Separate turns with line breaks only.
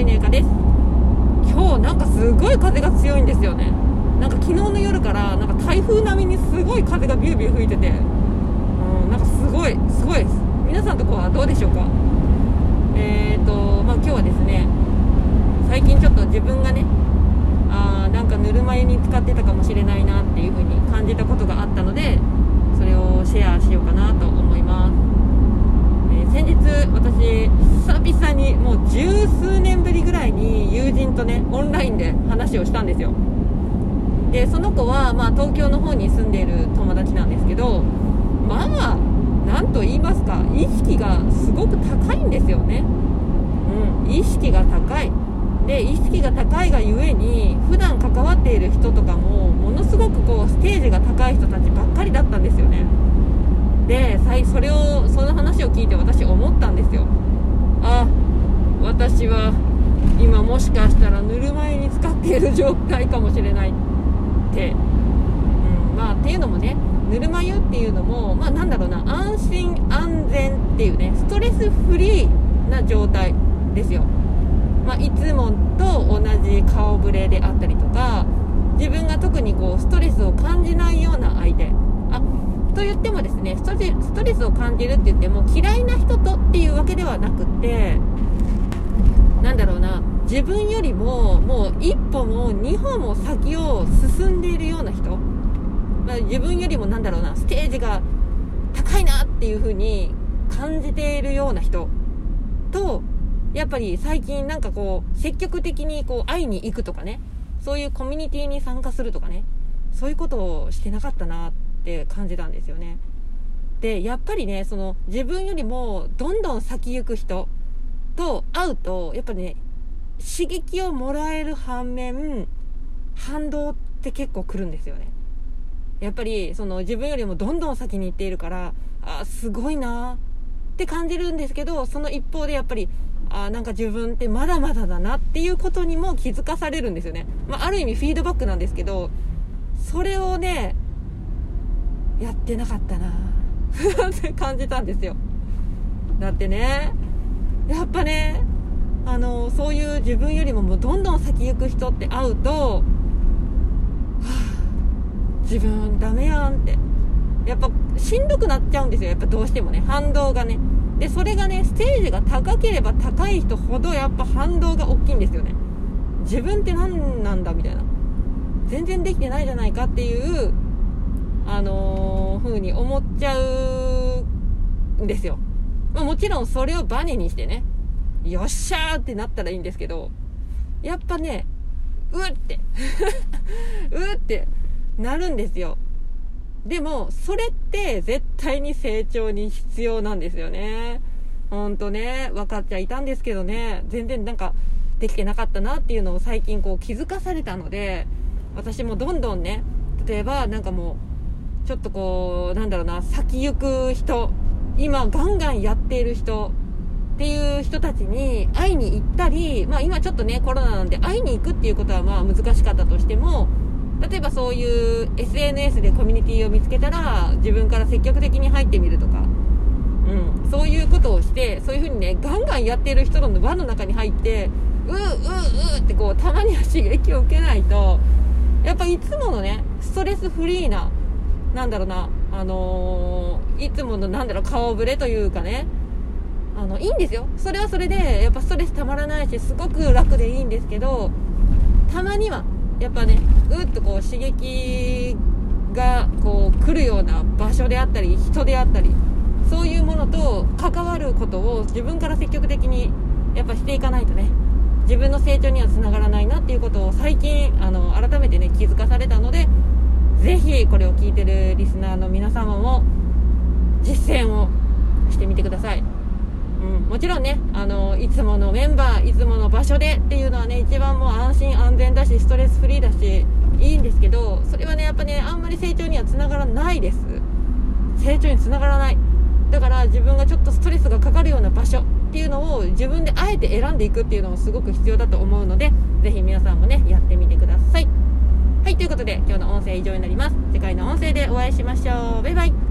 森のゆかです。今日なんかすごい風が強いんですよね。なんか昨日の夜からなんか台風並みにすごい風がビュービュー吹いてて。うんなんかすごいすごいです。皆さんとこはどうでしょうか？えーとまあ今日はですね最近ちょっと自分がねあーなんかぬるま湯に使ってたかもしれないなっていう風に感じたことがあったのでそれをシェアしようかなと思います、えー先日私久々にもう十数年ぶりぐらいに友人とねオンラインで話をしたんですよ。でその子は、まあ、東京の方に住んでいる友達なんですけどまあなんと言いますか意識がすごく高いんですよね。うん意識が高い。で意識が高いがゆえに普段関わっている人とかもものすごくこうステージが高い人たちばっかりだったんですよね。でそれをその話を聞いて私思ったんですよ。あ私は今もしかしたらぬるま湯に使っている状態かもしれないって、うん、まあっていうのもねぬるま湯っていうのもまあなんだろうな安心安全っていうねストレスフリーな状態ですよ。まあ、いつもと同じ顔ぶれであったりとか自分が特にこうストレスを感じないような相手。あと言ってもですねストレスを感じるって言っても嫌いな人とっていうわけではなくってなんだろうな。自分よりももう一歩も二歩も先を進んでいるような人、まあ、自分よりもなんだろうな。ステージが高いなっていう風に感じているような人。とやっぱり最近なんかこう積極的にこう会いに行くとかね。そういうコミュニティに参加するとかね。そういうことをしてなかったなって感じたんですよね。でやっぱりねその自分よりもどんどん先行く人と会うとやっぱね刺激をもらえる反面反動って結構来るんですよね。やっぱりその自分よりもどんどん先に行っているからあすごいなって感じるんですけどその一方でやっぱりあなんか自分ってまだまだだなっていうことにも気づかされるんですよね、まあ、ある意味フィードバックなんですけどそれをねやってなかったな って感じたんですよ。だってねやっぱねあのそういう自分よりももうどんどん先行く人って会うと、はあ、自分ダメやんって。やっぱしんどくなっちゃうんですよ。やっぱどうしてもね。反動がね。でそれがねステージが高ければ高い人ほどやっぱ反動が大きいんですよね。自分って何なんだみたいな。全然できてないじゃないかっていうあのー、風に思っちゃうんですよ、まあ、もちろんそれをバネにしてね。よっしゃーってなったらいいんですけどやっぱねうって うってなるんですよでも、それって絶対に成長に必要なんですよね。ほんとね、分かっちゃいたんですけどね、全然なんかできてなかったなっていうのを最近こう気づかされたので、私もどんどんね、例えばなんかもう、ちょっとこう、なんだろうな、先行く人、今ガンガンやっている人、っていう人たちに会いに行ったり、まあ今ちょっとね、コロナなんで会いに行くっていうことはまあ難しかったとしても、例えばそういう SNS でコミュニティを見つけたら自分から積極的に入ってみるとか、うん、そういうことをしてそういう風にねガンガンやってる人の輪の中に入ってうーうーうーってこうたまには刺激を受けないとやっぱいつものねストレスフリーななんだろうなあのー、いつものなんだろう顔ぶれというかねあのいいんですよそれはそれでやっぱストレスたまらないしすごく楽でいいんですけどたまにはやっぱねうっとこう刺激がこう来るような場所であったり人であったりそういうものと関わることを自分から積極的にやっぱしていかないとね自分の成長にはつながらないなっていうことを最近あの改めてね気づかされたのでぜひこれを聞いてるリスナーの皆様も実践をしてみてください。うん、もちろんねあのいつものメンバーいつもの場所でっていうのはね一番もう安心安全だしストレスフリーだしいいんですけどそれはねやっぱねあんまり成長にはつながらないです。成長につながらない。だから自分がちょっとストレスがかかるような場所っていうのを自分であえて選んでいくっていうのもすごく必要だと思うのでぜひ皆さんもねやってみてください。はいということで今日の音声以上になります。次回の音声でお会いしましょう。バイバイ。